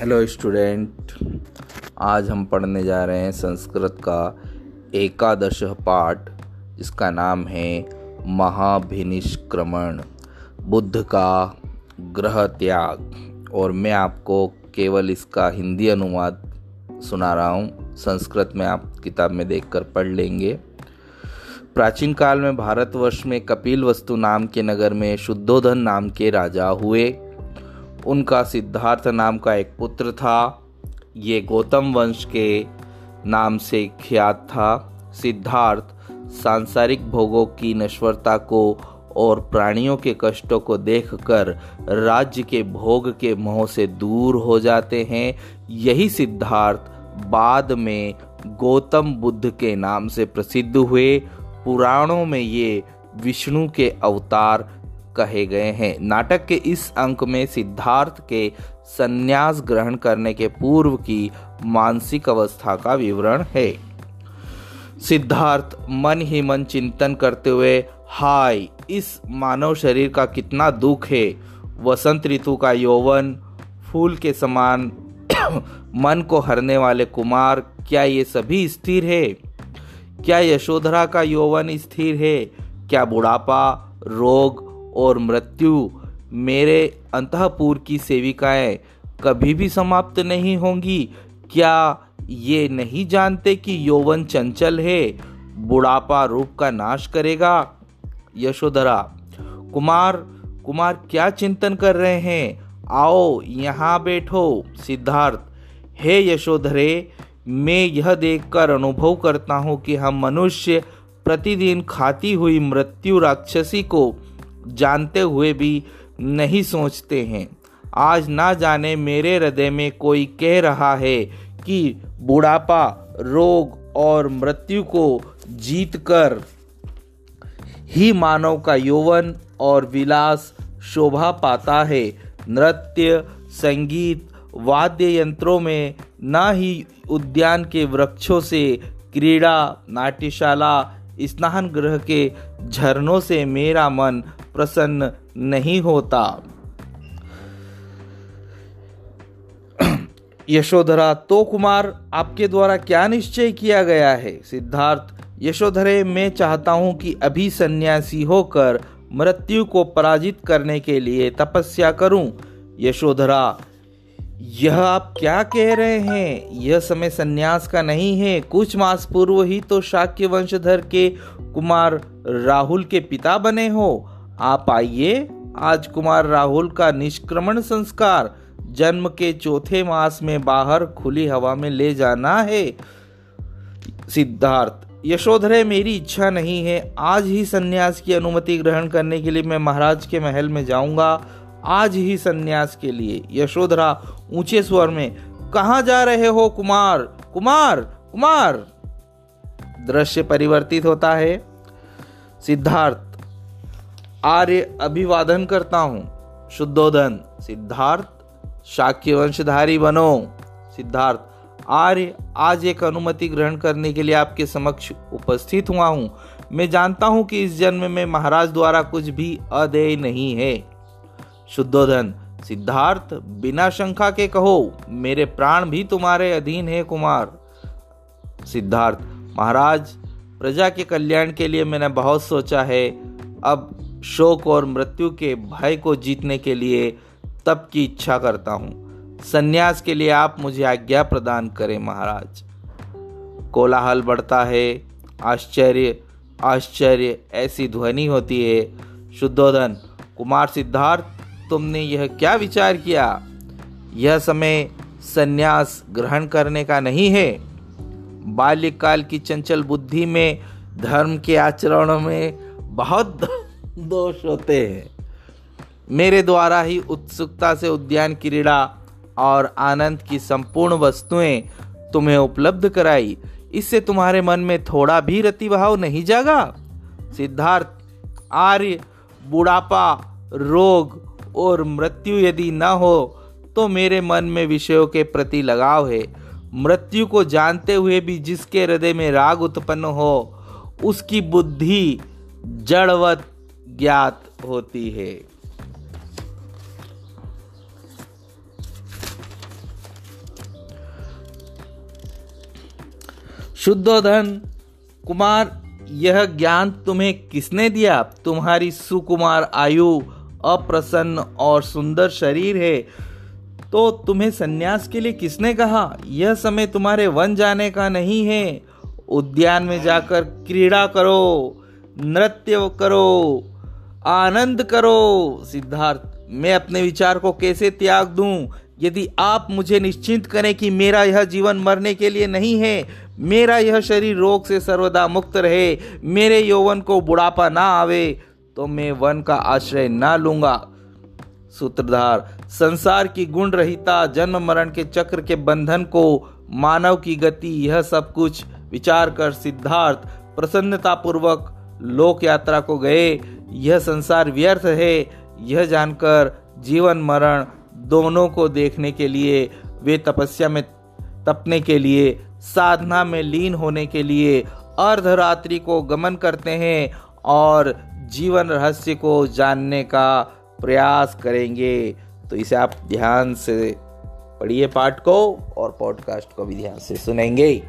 Hello student आज हम पढ़ने जा रहे हैं संस्कृत का एकादश पाठ, जिसका नाम है महाभिनिष्क्रमण, बुद्ध का ग्रह त्याग। और मैं आपको केवल इसका हिंदी अनुवाद सुना रहा हूँ। संस्कृत में आप किताब में देखकर पढ़ लेंगे। प्राचीन काल में भारतवर्ष में कपिल वस्तु नाम के नगर में शुद्धोधन नाम के राजा हुए। उनका सिद्धार्थ नाम का एक पुत्र था। ये गौतम वंश के नाम से ख्यात था। सिद्धार्थ सांसारिक भोगों की नश्वरता को और प्राणियों के कष्टों को देखकर राज्य के भोग के मोह से दूर हो जाते हैं। यही सिद्धार्थ बाद में गौतम बुद्ध के नाम से प्रसिद्ध हुए। पुराणों में ये विष्णु के अवतार कहे गए हैं। नाटक के इस अंक में सिद्धार्थ के संन्यास ग्रहण करने के पूर्व की मानसिक अवस्था का विवरण है। सिद्धार्थ मन ही मन चिंतन करते हुए, हाय, इस मानव शरीर का कितना दुख है। वसंत ऋतु का यौवन, फूल के समान, मन को हरने वाले कुमार, क्या ये सभी स्थिर है? क्या यशोधरा का यौवन स्थिर है? क्या बुढ़ापा, रोग और मृत्यु मेरे अंतपुर की सेविकाएँ कभी भी समाप्त नहीं होंगी। क्या ये नहीं जानते कि यौवन चंचल है? बुढ़ापा रूप का नाश करेगा। यशोधरा, कुमार कुमार क्या चिंतन कर रहे हैं? आओ यहाँ बैठो, सिद्धार्थ। हे यशोधरे, मैं यह देखकर अनुभव करता हूँ कि हम मनुष्य प्रतिदिन खाती हुई मृत्यु राक्षसी को जानते हुए भी नहीं सोचते हैं। आज ना जाने मेरे हृदय में कोई कह रहा है कि बुढ़ापा, रोग और मृत्यु को जीत कर ही मानव का यौवन और विलास शोभा पाता है। नृत्य, संगीत, वाद्य यंत्रों में ना ही उद्यान के वृक्षों से क्रीड़ा, नाट्यशाला स्नान ग्रह के झरनों से मेरा मन प्रसन्न नहीं होता। यशोधरा तो कुमार, आपके द्वारा क्या निश्चय किया गया है? सिद्धार्थ, यशोधरे, मैं चाहता हूँ कि अभी सन्यासी होकर मृत्यु को पराजित करने के लिए तपस्या करूँ। यशोधरा यह आप क्या कह रहे हैं? यह समय सन्यास का नहीं है। कुछ मास पूर्व ही तो शाक्य वंशधर के कुमार राहुल के पिता बने हो। आप आइए, आज कुमार राहुल का निष्क्रमण संस्कार जन्म के चौथे मास में बाहर खुली हवा में ले जाना है। सिद्धार्थ, यशोधरे, मेरी इच्छा नहीं है। आज ही सन्यास की अनुमति ग्रहण करने के लिए मैं महाराज के महल में जाऊँगा। आज ही सन्यास के लिए। यशोधरा ऊँचे स्वर में, कहा जा रहे हो कुमार? कुमार कुमार? दृश्य परिवर्तित होता है। सिद्धार्थ, आर्य अभिवादन करता हूँ। शुद्धोधन सिद्धार्थ शाक्य वंशधारी बनो। सिद्धार्थ, आर्य आज एक अनुमति ग्रहण करने के लिए आपके समक्ष उपस्थित हुआ हूँ। मैं जानता हूँ कि इस जन्म में महाराज द्वारा कुछ भी अदेय नहीं है। शुद्धोधन सिद्धार्थ, बिना शंका के कहो, मेरे प्राण भी तुम्हारे अधीन है कुमार। सिद्धार्थ, महाराज, प्रजा के कल्याण के लिए मैंने बहुत सोचा है। अब शोक और मृत्यु के भय को जीतने के लिए तब की इच्छा करता हूँ। संन्यास के लिए आप मुझे आज्ञा प्रदान करें, महाराज। कोलाहल बढ़ता है। आश्चर्य आश्चर्य, ऐसी ध्वनि होती है। शुद्धोधन कुमार सिद्धार्थ तुमने यह क्या विचार किया? यह समय संन्यास ग्रहण करने का नहीं है। बाल्यकाल की चंचल बुद्धि में, धर्म के आचरणों में बहुत दोष होते हैं। मेरे द्वारा ही उत्सुकता से उद्यान क्रीड़ा और आनंद की संपूर्ण वस्तुएँ तुम्हें उपलब्ध कराई। इससे तुम्हारे मन में थोड़ा भी रतिभाव नहीं जागा। सिद्धार्थ, आर्य, बुढ़ापा, रोग और मृत्यु यदि न हो तो मेरे मन में विषयों के प्रति लगाव है। मृत्यु को जानते हुए भी जिसके हृदय में राग उत्पन्न हो, उसकी बुद्धि जड़वत ज्ञात होती है। शुद्धोधन कुमार, यह ज्ञान तुम्हें किसने दिया? तुम्हारी सुकुमार आयु अप्रसन्न और सुंदर शरीर है। तो तुम्हें सन्यास के लिए किसने कहा? यह समय तुम्हारे वन जाने का नहीं है। उद्यान में जाकर क्रीड़ा करो, नृत्य करो, आनंद करो। सिद्धार्थ, मैं अपने विचार को कैसे त्याग दूँ? यदि आप मुझे निश्चिंत करें कि मेरा यह जीवन मरने के लिए नहीं है, मेरा यह शरीर रोग से सर्वदा मुक्त रहे, मेरे यौवन को बुढ़ापा ना आवे तो मैं वन का आश्रय ना लूँगा। सूत्रधार, संसार की गुण रहिता जन्म मरण के चक्र के बंधन को, मानव की गति, यह सब कुछ विचार कर सिद्धार्थ प्रसन्नता पूर्वक लोक यात्रा को गए। यह संसार व्यर्थ है। यह जानकर जीवन मरण दोनों को देखने के लिए, वे तपस्या में तपने के लिए, साधना में लीन होने के लिए अर्धरात्रि को गमन करते हैं और जीवन रहस्य को जानने का प्रयास करेंगे। तो इसे आप ध्यान से पढ़िए पाठ को और पॉडकास्ट को भी ध्यान से सुनेंगे।